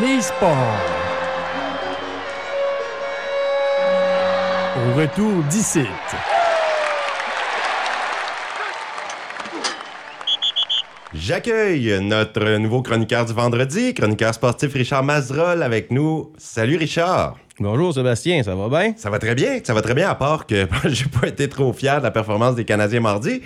Les sports. Au retour d'ici. J'accueille notre nouveau chroniqueur du vendredi, chroniqueur sportif Richard Mazerol avec nous. Salut Richard. Bonjour Sébastien, ça va bien? Ça va très bien, ça va très bien, à part que j'ai pas été trop fier de la performance des Canadiens mardi.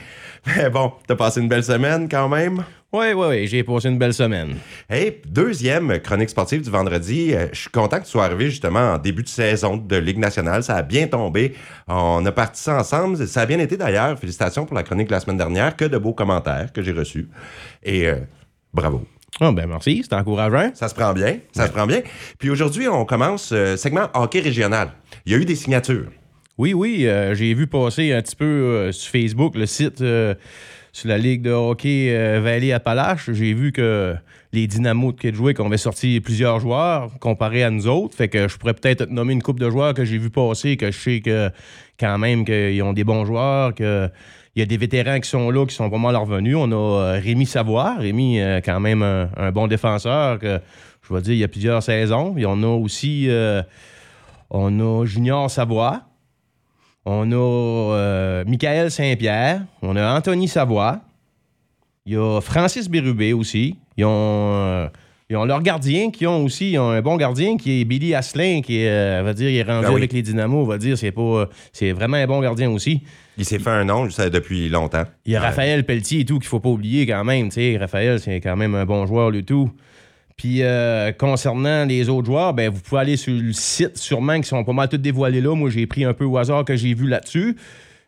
Mais bon, t'as passé une belle semaine quand même. Oui, oui, oui, j'ai passé une belle semaine. Hey, deuxième chronique sportive du vendredi. Euh, Je suis content que tu sois arrivé justement en début de saison de Ligue nationale. Ça a bien tombé. On a parti ça ensemble. Ça a bien été d'ailleurs. Félicitations pour la chronique de la semaine dernière. Que de beaux commentaires que j'ai reçus. Et euh, bravo. Ah ben merci, c'est encourageant. Ça se prend bien. Ça se prend bien. Puis aujourd'hui, on commence euh, segment hockey régional. Il y a eu des signatures. Oui, oui, euh, j'ai vu passer un petit peu euh, sur Facebook le site sur la Ligue de hockey euh, Vallée-Appalaches. J'ai vu que les Dynamos de Kedgewick avaient sorti plusieurs joueurs comparés à nous autres. Fait que je pourrais peut-être te nommer une coupe de joueurs que j'ai vu passer, que je sais que quand même qu'ils ont des bons joueurs, que il y a des vétérans qui sont là, qui sont vraiment revenus. On a euh, Rémi Savoie. Rémi, euh, quand même un, bon défenseur que, je vais dire, il y a plusieurs saisons. Et on a aussi euh, on a Junior Savoie. On a euh, Michael Saint-Pierre. On a Anthony Savoie. Il y a Francis Bérubé aussi. Ils ont, euh, ils ont leur gardien qui ont aussi ils ont un bon gardien qui est Billy Asselin, qui est, euh, va dire, il est rendu Ben oui. avec les Dynamos. On va dire, c'est pas, c'est vraiment un bon gardien aussi. Il s'est fait un nom je sais, depuis longtemps. Il y a. Raphaël Pelletier et tout qu'il faut pas oublier quand même. Tu sais, Raphaël, c'est quand même un bon joueur, le tout. Puis euh, concernant les autres joueurs, ben, vous pouvez aller sur le site, sûrement, qui sont pas mal tous dévoilés là. Moi, j'ai pris un peu au hasard que j'ai vu là-dessus.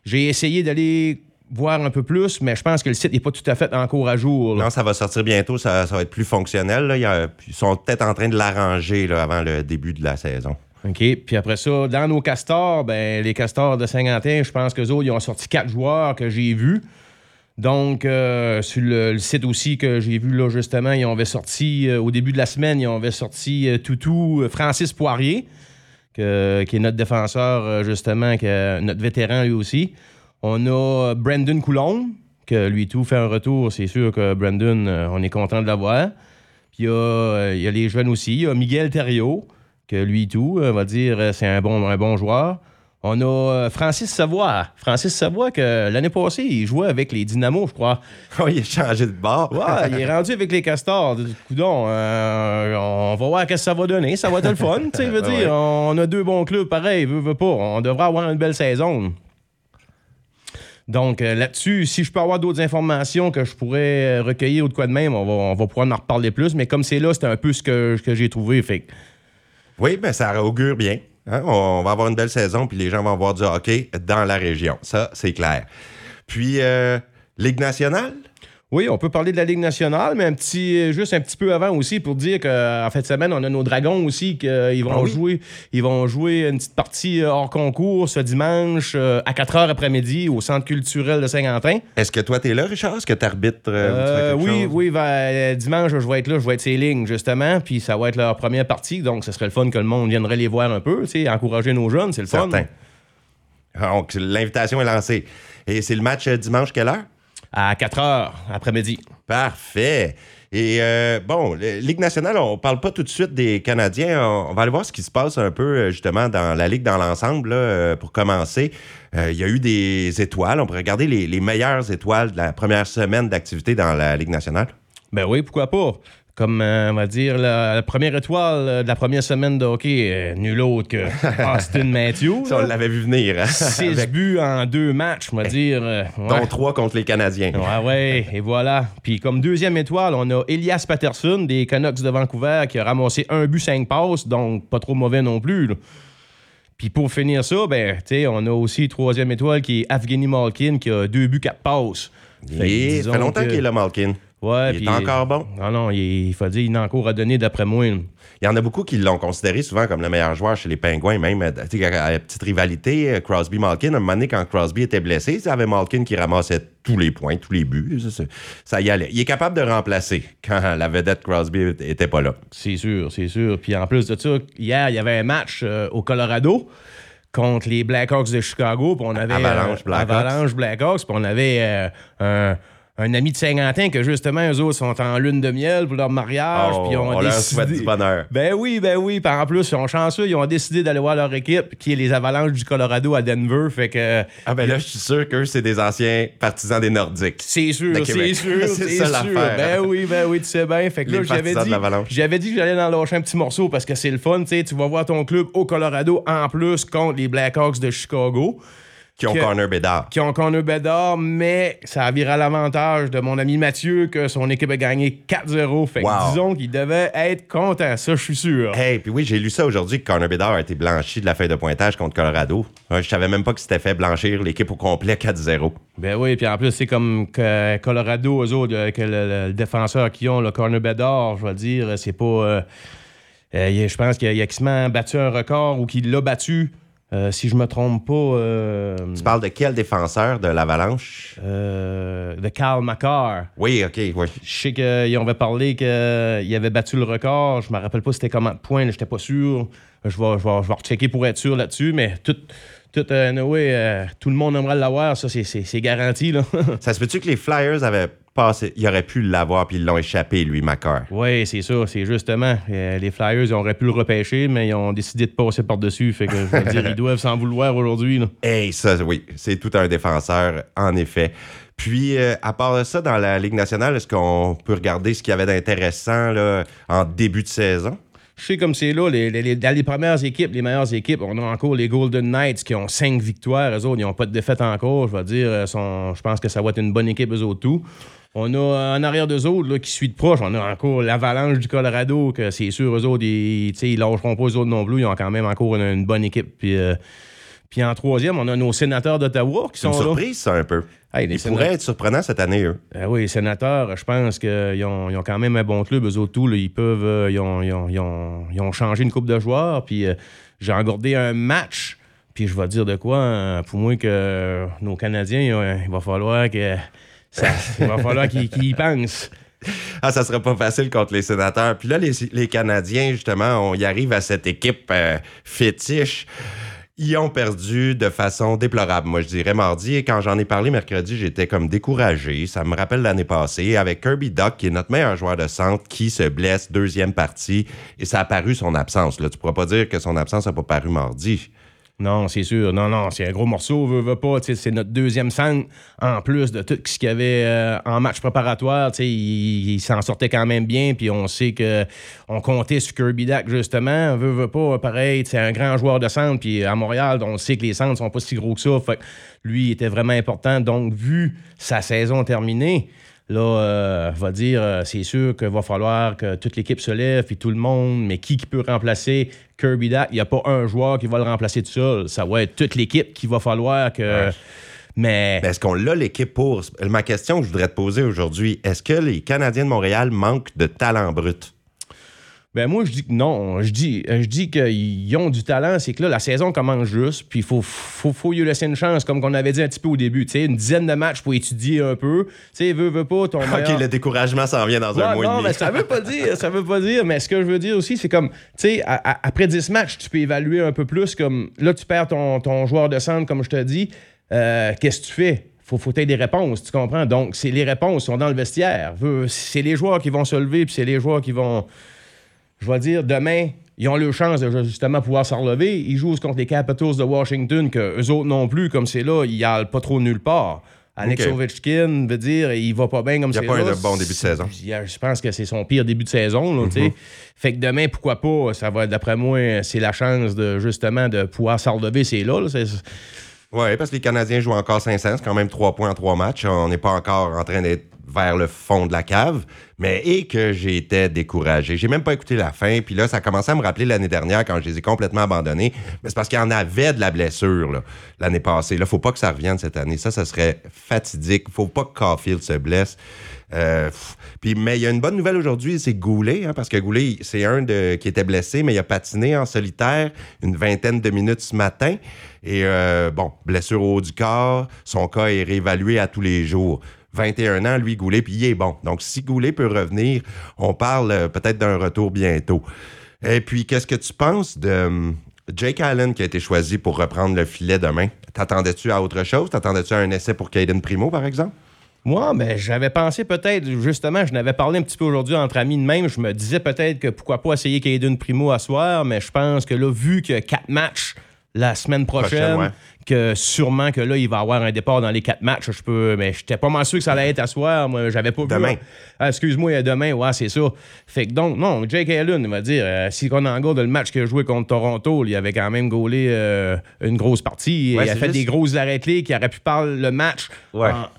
J'ai essayé d'aller voir un peu plus, mais je pense que le site n'est pas tout à fait encore à jour. là. Non, ça va sortir bientôt, ça, ça va être plus fonctionnel. là. Ils sont peut-être en train de l'arranger là, avant le début de la saison. OK. Puis après ça, dans nos castors, ben, les castors de Saint-Quentin, je pense qu'eux autres, ils ont sorti quatre joueurs que j'ai vus. Donc, euh, sur le, site aussi que j'ai vu là, justement, ils avaient sorti, euh, au début de la semaine, ils avaient sorti euh, Toutou euh, Francis Poirier, qui est notre défenseur, justement, notre vétéran lui aussi. On a Brandon Coulombe, que lui tout fait un retour. C'est sûr que Brandon, on est content de l'avoir. Puis il y, a, les jeunes aussi. Il y a Miguel Thériault, que lui tout, on va dire, c'est un bon, un bon joueur. On a euh, Francis Savoie. Francis Savoie, que l'année passée, il jouait avec les Dynamos, je crois. Oh, il a changé de bord. Ouais, il est rendu avec les Castors. Coudon, euh, on va voir ce que ça va donner. Ça va être le fun. Tu Ouais. on a deux bons clubs pareil, veut, veut pas. On devrait avoir une belle saison. Donc euh, là-dessus, si je peux avoir d'autres informations que je pourrais recueillir ou de quoi de même, on va, on va pouvoir en reparler plus. Mais comme c'est là, c'était un peu ce que, j'ai trouvé. Fait Oui, ben ça augure bien. Hein? On va avoir une belle saison, puis les gens vont voir du hockey dans la région. Ça, c'est clair. Puis, euh, Ligue nationale? Oui, on peut parler de la Ligue nationale, mais un petit, euh, juste un petit peu avant aussi pour dire qu'en fin de semaine, on a nos Dragons aussi qui vont Ah oui? jouer. Ils vont jouer une petite partie euh, hors concours ce dimanche euh, à 4 h après-midi au Centre culturel de Saint-Quentin. Est-ce que toi, t'es là, Richard? Est-ce que t'arbitres? euh, tu Euh, quelque oui, chose? oui, euh, dimanche, je vais être là, je vais être ces lignes, justement, puis ça va être leur première partie, donc ce serait le fun que le monde viendrait les voir un peu, tu encourager nos jeunes, c'est le fun. Certain. Donc, l'invitation est lancée. Et c'est le match euh, dimanche, quelle heure? À 4 h après-midi. Parfait. Et euh, bon, Ligue nationale, on parle pas tout de suite des Canadiens. On, va aller voir ce qui se passe un peu euh, justement dans la Ligue dans l'ensemble. euh, pour commencer, Euh, il y a eu des étoiles. On peut regarder les, les meilleures étoiles de la première semaine d'activité dans la Ligue nationale. Ben oui, pourquoi pas? Comme, euh, on va dire, la, la première étoile euh, de la première semaine de hockey, euh, nul autre que Austin Matthews. Ça, on l'avait vu venir. hein, Six avec- buts en deux matchs, on va dire. euh, ouais. dont trois contre les Canadiens. Ouais, ouais, et voilà. Puis comme deuxième étoile, on a Elias Patterson des Canucks de Vancouver qui a ramassé un but, cinq passes, donc pas trop mauvais non plus. là. Puis pour finir ça, ben, on a aussi troisième étoile qui est Evgeny Malkin qui a deux buts, quatre passes. Fait ça fait longtemps qu'il est là, Malkin. Ouais, Il est encore bon. Non, non, il, il faut dire, il en encore à donner d'après moi. Il y en a beaucoup qui l'ont considéré souvent comme le meilleur joueur chez les Pingouins, même euh, tu sais, à la petite rivalité, euh, Crosby-Malkin. À un moment donné, quand Crosby était blessé, il y avait Malkin qui ramassait tous les points, tous les buts. Ça, y allait. Il est capable de remplacer quand la vedette Crosby était pas là. C'est sûr, c'est sûr. Puis en plus de ça, hier, il y avait un match euh, au Colorado contre les Blackhawks de Chicago. Puis on avait Avalanche Blackhawks. Avalanche Blackhawks. Puis on avait euh, un, un ami de Saint-Quentin que justement, eux autres sont en lune de miel pour leur mariage. Oh, puis ont on leur décidé... souhaite du bonheur. Ben oui, ben oui. Puis en plus, ils sont chanceux. Ils ont décidé d'aller voir leur équipe, qui est les Avalanches du Colorado à Denver. Fait que. Ah ben là, je suis sûr qu'eux, c'est des anciens partisans des Nordiques. C'est sûr, c'est sûr, C'est ça, sûr. l'affaire. Ben oui, ben oui, tu sais bien. Fait que Les là, j'avais dit, j'avais dit que j'allais dans lâcher un petit morceau parce que c'est le fun. Tu sais, tu vas voir ton club au Colorado en plus contre les Blackhawks de Chicago. Qui ont Que- Connor Bedard. qui ont Connor Bedard, mais ça a viré à l'avantage de mon ami Mathieu que son équipe a gagné 4-0. Fait que Wow. disons qu'il devait être content, ça, je suis sûr. Hey, puis oui, j'ai lu ça aujourd'hui que Connor Bedard a été blanchi de la feuille de pointage contre Colorado. Je savais même pas qu'il s'était fait blanchir l'équipe au complet 4-0. Ben oui, puis en plus, c'est comme que Colorado, eux autres, euh, que le, défenseur qu'ils ont, le Corner Bedard, je vais dire, c'est pas. euh, euh, je pense qu'il a, a quasiment battu un record ou qu'il l'a battu, euh, si je me trompe pas, euh, Tu parles de quel défenseur? De l'Avalanche? euh, de Carl McCarr. Oui, OK, oui. Je sais qu'ils avait parlé qu'il avait battu le record. Je me rappelle pas c'était combien de points, là, j'étais pas sûr. Je vais, je, vais, je vais rechecker pour être sûr là-dessus, mais tout, tout, euh, anyway, euh, tout le monde aimerait l'avoir, ça, c'est garanti. Là. Ça se peut-tu que les Flyers avaient passé... Ils auraient pu l'avoir, puis ils l'ont échappé, lui, Macar. Oui, c'est ça. C'est justement. euh, les Flyers, ils auraient pu le repêcher, mais ils ont décidé de passer par-dessus. Fait que je veux dire, ils doivent s'en vouloir aujourd'hui. Hey, ça, oui, c'est tout un défenseur, en effet. Puis, euh, à part de ça, dans la Ligue nationale, est-ce qu'on peut regarder ce qu'il y avait d'intéressant là, en début de saison? Je sais comme c'est là, les, dans les premières équipes, les meilleures équipes, on a encore les Golden Knights qui ont cinq victoires. Eux autres, ils n'ont pas de défaite encore. Je vais dire, euh, sont- je pense que ça va être une bonne équipe, eux autres, tout. On a euh, en arrière d'eux autres là, qui suit de proche. On a encore l'Avalanche du Colorado, que c'est sûr, eux autres, ils, ils lâcheront pas eux autres non plus. Ils ont quand même encore une, une bonne équipe. Puis, euh, puis en troisième, on a nos sénateurs d'Ottawa qui C'est une sont là. surprise, ça, un peu. Hey, Ils pourraient être surprenants cette année, eux. euh, oui, les sénateurs, je pense qu'ils ont, ils ont quand même un bon club, eux autres, tout. là. ils peuvent. euh, ils, ont, ils ont- ils ont- changé une coupe de joueurs, puis euh, j'ai engordé un match. Puis je vais te dire de quoi, hein, pour moi, que nos Canadiens, euh, il va falloir que. Il va falloir qu'ils y pensent. Ah, ça serait pas facile contre les sénateurs. Puis là, les, les Canadiens, justement, on y arrive à cette équipe euh, fétiche. Ils ont perdu de façon déplorable, moi je dirais mardi. Et quand j'en ai parlé mercredi, j'étais comme découragé. Ça me rappelle l'année passée avec Kirby Duck, qui est notre meilleur joueur de centre, qui se blesse deuxième partie. Et ça a paru son absence. Là. Tu pourras pas dire que son absence n'a pas paru mardi. Non, c'est sûr. Non, non, c'est un gros morceau, veut, veut pas. C'est notre deuxième centre, en plus de tout ce qu'il y avait euh, en match préparatoire. Il, s'en sortait quand même bien, puis on sait que on comptait sur Kirby Dak, justement. Veut, veut pas, pareil, c'est un grand joueur de centre, puis à Montréal, on sait que les centres sont pas si gros que ça. Lui, il était vraiment important. Donc, vu sa saison terminée, Là, euh, va dire, euh, c'est sûr qu'il va falloir que toute l'équipe se lève, puis tout le monde, mais qui, qui peut remplacer Kirby Dak? Il n'y a pas un joueur qui va le remplacer tout seul. Ça va être toute l'équipe qu'il va falloir que. Mais. Mais est-ce qu'on l'a l'équipe pour? Ma question que je voudrais te poser aujourd'hui, est-ce que les Canadiens de Montréal manquent de talent brut? Ben moi, je dis que non. Je dis, je dis qu'ils ont du talent. C'est que là, la saison commence juste. Puis il faut, faut, faut lui laisser une chance, comme on avait dit un petit peu au début. Tu sais, une dizaine de matchs pour étudier un peu. Tu sais, veut, veut pas, ton meilleur- OK, le découragement s'en vient dans un mois non, et demi. mais ça veut pas dire, ça veut pas dire, mais ce que je veux dire aussi, c'est comme, tu sais, après 10 matchs, tu peux évaluer un peu plus, comme, là, tu perds ton, ton joueur de centre, comme je te dis, euh, qu'est-ce que tu fais? Faut, faut des réponses, tu comprends? Donc, c'est les réponses sont dans le vestiaire. C'est les joueurs qui vont se lever, puis c'est les joueurs qui vont, je vais dire, demain, ils ont leur chance de justement pouvoir s'en relever. Ils jouent contre les Capitals de Washington, que eux autres non plus, comme c'est là, ils n'allent pas trop nulle part. Alex Ok. Ovechkin veut dire, il va pas bien comme Il y a c'est pas là. un bon début de saison. Il a- Je pense que c'est son pire début de saison. Là, sais. Fait que demain, pourquoi pas, ça va, d'après moi, c'est la chance de justement de pouvoir s'en relever. C'est là. là, c'est- Oui, parce que les Canadiens jouent encore 500, c'est quand même 3 points en 3 matchs. On n'est pas encore en train d'être vers le fond de la cave, mais et que j'étais découragé. J'ai même pas écouté la fin, puis là, ça a commencé à me rappeler l'année dernière quand je les ai complètement abandonnés. Mais c'est parce qu'il y en avait de la blessure l'année passée. Là, faut pas que ça revienne cette année. Ça, ça serait fatidique. Faut pas que Caulfield se blesse. Euh, mais il y a une bonne nouvelle aujourd'hui, c'est Goulet, hein, parce que Goulet, c'est un qui était blessé, mais il a patiné en solitaire une vingtaine de minutes ce matin. Et euh, bon, blessure au haut du corps, son cas est réévalué à tous les jours. 21 ans, lui, Goulet, puis il est bon. Donc, si Goulet peut revenir, on parle euh, peut-être d'un retour bientôt. Et puis, qu'est-ce que tu penses de hum, Jake Allen qui a été choisi pour reprendre le filet demain? T'attendais-tu à autre chose? T'attendais-tu à un essai pour Caden Primo, par exemple? Moi, ben, j'avais pensé peut-être, justement, je n'avais parlé un petit peu aujourd'hui entre amis de même. Je me disais peut-être que pourquoi pas essayer Caden Primo à soir, mais je pense que là, vu qu'il y a quatre matchs la semaine prochaine, Prochaine, ouais. que sûrement que là, il va avoir un départ dans les quatre matchs. Je peux, mais j'étais pas mal sûr que ça allait être à soir. Moi, j'avais pas vu. Demain. Ah, excuse-moi, demain, ouais, c'est ça. Fait que donc, non, Jake Allen, il va dire, euh, si on en garde le match qu'il a joué contre Toronto, il avait quand même gaulé euh, une grosse partie. Ouais, il a fait juste- des grosses arrêts clés qui auraient pu parler le match. Ouais. en-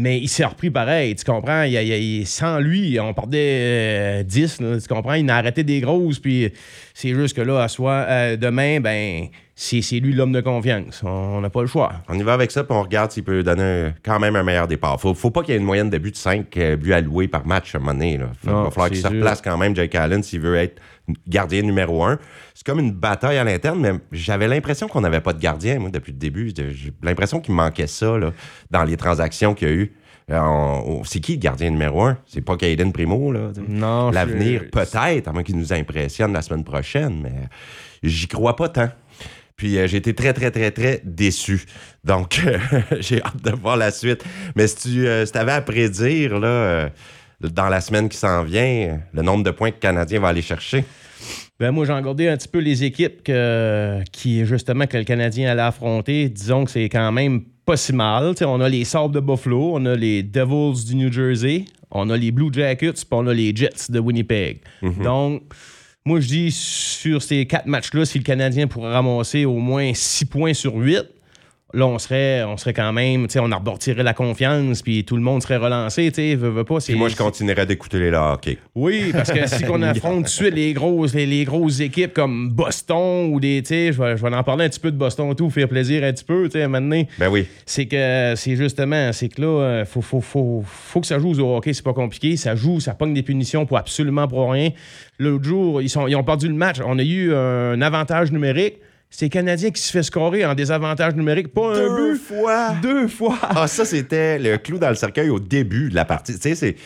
mais il s'est repris pareil, tu comprends? Il, il- il- sans lui, on perdait euh, 10, là, tu comprends? Il a arrêté des grosses, puis c'est juste que là, à soi, euh, demain, ben, c'est lui l'homme de confiance. On n'a pas le choix. On y va avec ça, puis on regarde s'il peut donner un- quand même un meilleur départ. Faut, faut pas qu'il y ait une moyenne de buts de 5 buts alloués par match à un moment donné. là. Faut- Non, va falloir qu'il se replace quand même, Jake Allen, s'il veut être gardien numéro 1. C'est comme une bataille à l'interne, mais j'avais l'impression qu'on n'avait pas de gardien, moi, depuis le début. J'ai l'impression qu'il manquait ça là, dans les transactions qu'il y a eu. Euh, c'est qui le gardien numéro 1? C'est pas Caden Primo, là. Non, L'avenir, peut-être, à moins qu'il nous impressionne la semaine prochaine, mais j'y crois pas tant. Puis euh, j'ai été très, très, très, très déçu. Donc, euh, j'ai hâte de voir la suite. Mais si tu euh, si t'avais à prédire, là, euh, dans la semaine qui s'en vient, le nombre de points que le Canadien va aller chercher. Ben moi, j'ai regardé un petit peu les équipes que, qui, justement, que le Canadien allait affronter. Disons que c'est quand même pas si mal. On a les Sabres de Buffalo, on a les Devils du New Jersey, on a les Blue Jackets, puis on a les Jets de Winnipeg. Donc, moi, je dis, sur ces quatre matchs-là, si le Canadien pourrait ramasser au moins six points sur huit, là, on serait, on serait quand même, tu sais, on abortirait la confiance, puis tout le monde serait relancé, tu sais, pas. Puis moi, je continuerai d'écouter le hockey. oui, parce que si on affronte tout de suite les grosses, les, les grosses équipes comme Boston ou des, tu sais, je vais, je vais en parler un petit peu de Boston tout, faire plaisir un petit peu, tu sais, maintenant. Ben oui. C'est que, c'est justement, c'est que là, euh, faut, faut, faut, faut que ça joue au hockey, c'est pas compliqué. Ça joue, ça pogne des punitions pour absolument pour rien. L'autre jour, ils, sont, ils ont perdu le match. On a eu un avantage numérique. C'est le Canadien qui se fait scorer en désavantage numérique. Pas un Deux but. fois. Deux fois. Ah, ça, c'était le clou dans le cercueil au début de la partie. Tu sais, c'est.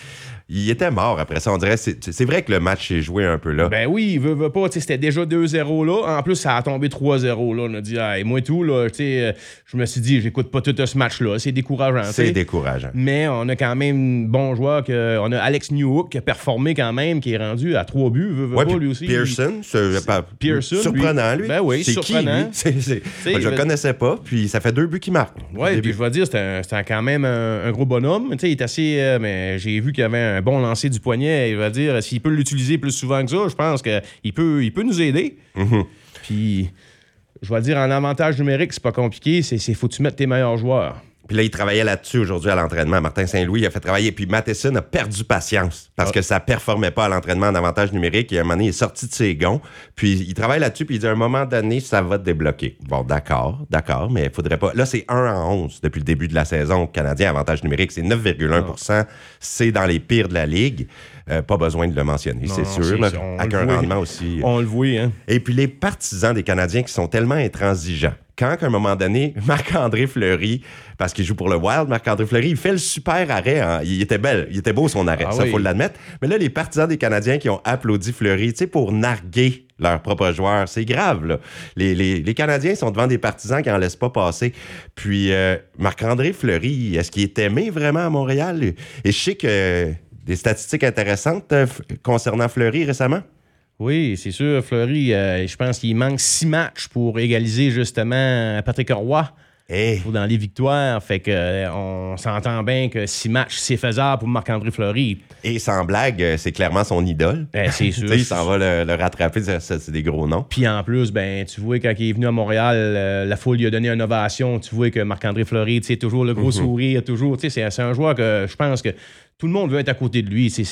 Il était mort après ça. On dirait. C'est c'est vrai que le match s'est joué un peu là. Ben oui, veut, veut pas. tu sais, C'était déjà 2-0 là. En plus, ça a tombé 3-0 là. On a dit, ah, et moi tout, là, tu sais, euh, je me suis dit, j'écoute pas tout ce match-là. C'est décourageant. c'est décourageant. Mais on a quand même bon joueur. Que, on a Alex Newhook qui a performé quand même, qui est rendu à 3 buts. Veut, veut Ouais, pas lui aussi. Pearson, c'est pas- Pearson, surprenant, lui. Ben oui, c'est surprenant. qui, lui? Je il le connaissais pas, puis ça fait deux buts qu'il marque. début. puis je vais dire, un- quand même un, un gros bonhomme. Tu sais, il est assez. euh, mais j'ai vu qu'il avait un bon lancer du poignet. Il va dire, s'il peut l'utiliser plus souvent que ça, je pense qu'il peut, il peut nous aider. Mhm. Puis, je vais dire, en avantage numérique, c'est pas compliqué. C'est c'est faut que tu mettes tes meilleurs joueurs. Puis là, il travaillait là-dessus aujourd'hui à l'entraînement. Martin Saint-Louis il a fait travailler. Puis Matheson a perdu patience parce que ça performait pas à l'entraînement en avantage numérique. Et à un moment donné, il est sorti de ses gonds. Puis il travaille là-dessus. Puis il dit à un moment donné, ça va te débloquer. Bon, d'accord, d'accord, mais il faudrait pas. Là, c'est 1 en 11 depuis le début de la saison. Canadien, avantage numérique, c'est 9,1% C'est dans les pires de la ligue. Euh, pas besoin de le mentionner, c'est sûr. là, avec un voit. rendement aussi. On le voit, hein? Et puis les partisans des Canadiens qui sont tellement intransigeants. Quand, à un moment donné, Marc-André Fleury, parce qu'il joue pour le Wild, Marc-André Fleury, il fait le super arrêt. hein. Il était belle, il était beau son arrêt, Ah ça, oui. faut l'admettre. Mais là, les partisans des Canadiens qui ont applaudi Fleury, tu sais, pour narguer leurs propres joueurs, c'est grave, là. Les, les- les Canadiens sont devant des partisans qui en laissent pas passer. Puis, euh, Marc-André Fleury, est-ce qu'il est aimé vraiment à Montréal? Et je sais que des statistiques intéressantes euh, concernant Fleury récemment? Oui, c'est sûr. Fleury, euh, je pense qu'il manque six matchs pour égaliser justement Patrick Roy Hey, dans les victoires. Fait que euh, on s'entend bien que six matchs, c'est faisable pour Marc-André Fleury. Et sans blague, euh, c'est clairement son idole. Ben, c'est sûr. il s'en va le, le rattraper, c'est des gros noms. Puis en plus, ben, tu vois, quand il est venu à Montréal, euh, la foule lui a donné une ovation. Tu vois que Marc-André Fleury, tu toujours le gros sourire, toujours. C'est- un joueur que je pense que tout le monde veut être à côté de lui. C'est-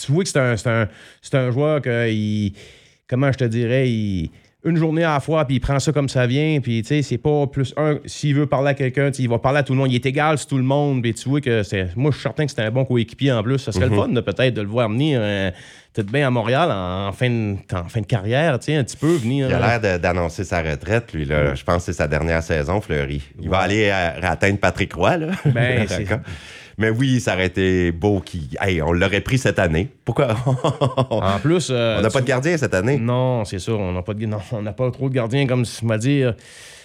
tu vois que c'est un, c'est un, c'est un joueur que, il, comment je te dirais, il- une journée à la fois, puis il prend ça comme ça vient, puis tu sais, c'est pas plus un. S'il veut parler à quelqu'un, il va parler à tout le monde. Il est égal sur tout le monde, puis tu vois que c'est. Moi, je suis certain que c'est un bon coéquipier en plus. Ça serait le fun, de, peut-être, de le voir venir euh, peut-être bien à Montréal en, fin de, en fin de carrière, tu sais, un petit peu, venir. Il a euh, l'air d'annoncer sa retraite, lui. Là. Je pense que c'est sa dernière saison, Fleury. Il va aller euh, atteindre Patrick Roy. Là. Ben. Mais oui, ça aurait été beau. Qu'il... Hey, on l'aurait pris cette année. Pourquoi? En plus. euh, on n'a tu- pas de gardien cette année. Non, c'est sûr, on n'a pas, de... non, on n'a pas trop de gardiens, comme je vais dire.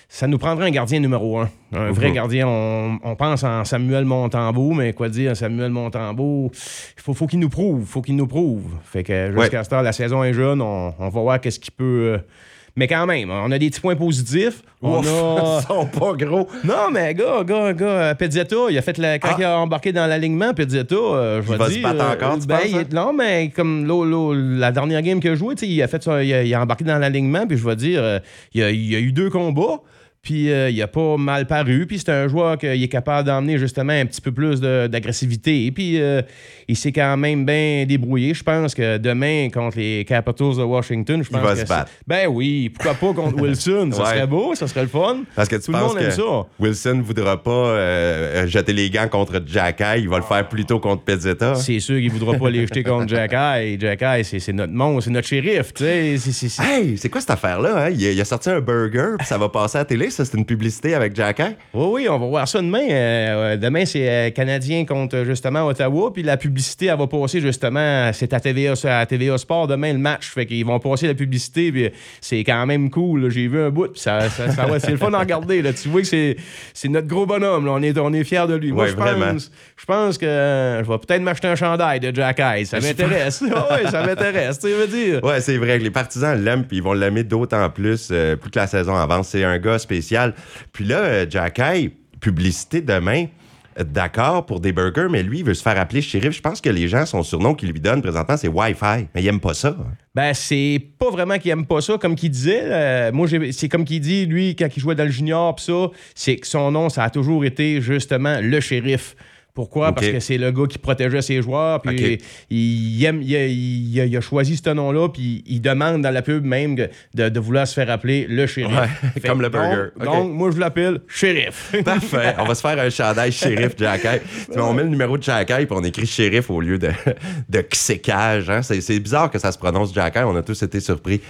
ça nous prendrait un gardien numéro un. Un vrai gardien. On, on pense en Samuel Montembeau, mais quoi dire, Samuel Montembeau, il faut, faut qu'il nous prouve. faut qu'il nous prouve. Fait que jusqu'à ce temps, la saison est jeune, on, on va voir qu'est-ce qu'il peut. euh, mais quand même, on a des petits points positifs. On Ouf, a. Ils sont pas gros. Non, mais gars, gars, gars, euh, Pizzetta, il a fait la, quand Ah. il a embarqué dans l'alignement, Pizzetta, euh, je Il vais va se dire, battre euh, encore, tu ben, penses, il hein? est- Non, mais comme la dernière game qu'il a joué, il a fait il a, il a embarqué dans l'alignement, puis je vais dire, il, il a eu deux combats. Puis euh, il a pas mal paru. Puis c'est un joueur qui est capable d'emmener justement un petit peu plus d'agressivité. Et puis euh, il s'est quand même bien débrouillé. Je pense que demain, contre les Capitals de Washington, je Il pense va que se battre. Ben oui, pourquoi pas contre Wilson? Ça Ouais. serait beau, ça serait le fun. Parce que tu Tout le penses monde aime que ça. Wilson ne voudra pas euh, jeter les gants contre Jacky. Il va le faire plutôt contre Pezzetta. C'est sûr qu'il voudra pas les jeter contre Jack Eye. Jack Eye, c'est notre monstre, c'est notre shérif, tu sais. Hey, c'est quoi cette affaire-là? hein? Il, a, il a sorti un burger, puis ça va passer à la télé. Ça, c'est une publicité avec Jacky. Oui, oui, on va voir ça demain. Euh, euh, demain, c'est euh, Canadien contre justement Ottawa. Puis la publicité, elle va passer justement. C'est à TVA, à TVA Sport demain le match. Fait qu'ils vont passer la publicité. Puis c'est quand même cool. J'ai vu un bout. Puis ça, ça, ça va- c'est le fun à regarder. Là. Tu vois que c'est, notre gros bonhomme. là. On est, on est fiers de lui. Moi, Ouais, je pense, je pense que je vais peut-être m'acheter un chandail de Jack Eye. Ça m'intéresse. oui, ça m'intéresse. Tu veux dire. Ouais, c'est vrai que les partisans l'aiment, puis ils vont l'aimer d'autant plus, euh, plus que la saison avance. C'est un gars spécial. Puis là, euh, Jacky, publicité demain. euh, D'accord pour des burgers, mais lui, il veut se faire appeler shérif. Je pense que les gens, son surnom qu'il lui donne présentement, c'est Wi-Fi. Mais il aime pas ça. Ben, c'est pas vraiment qu'il aime pas ça, comme qu'il disait. euh, moi, c'est comme qu'il dit, lui, quand il jouait dans le junior, pis ça, c'est que son nom, ça a toujours été justement le shérif. Pourquoi? Parce que c'est le gars qui protégeait ses joueurs, puis il, aime, il, a, il a- il a choisi ce nom-là, puis il demande dans la pub même de, de vouloir se faire appeler le shérif. Ouais, comme le burger. Donc, moi, je l'appelle shérif. Parfait. On va se faire un chandail shérif. Puis on met le numéro de Jacky puis on écrit shérif au lieu de, de. Hein? C'est, bizarre que ça se prononce Jacky. On a tous été surpris.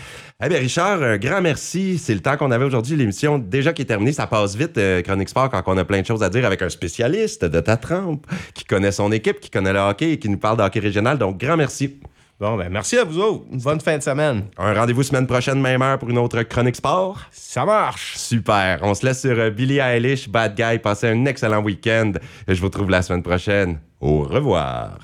Eh bien, Richard, un grand merci. C'est le temps qu'on avait aujourd'hui. L'émission déjà qui est terminée. Ça passe vite, euh, Chronique Sport, quand on a plein de choses à dire avec un spécialiste de ta trempe qui connaît son équipe, qui connaît le hockey et qui nous parle de hockey régional. Donc, grand merci. Bon, ben, merci à vous autres. Bonne fin de semaine. Un rendez-vous semaine prochaine, même heure, pour une autre Chronique Sport. Ça marche. Super. On se laisse sur euh, Billie Eilish, Bad Guy. Passez un excellent week-end. Je vous retrouve la semaine prochaine. Au revoir.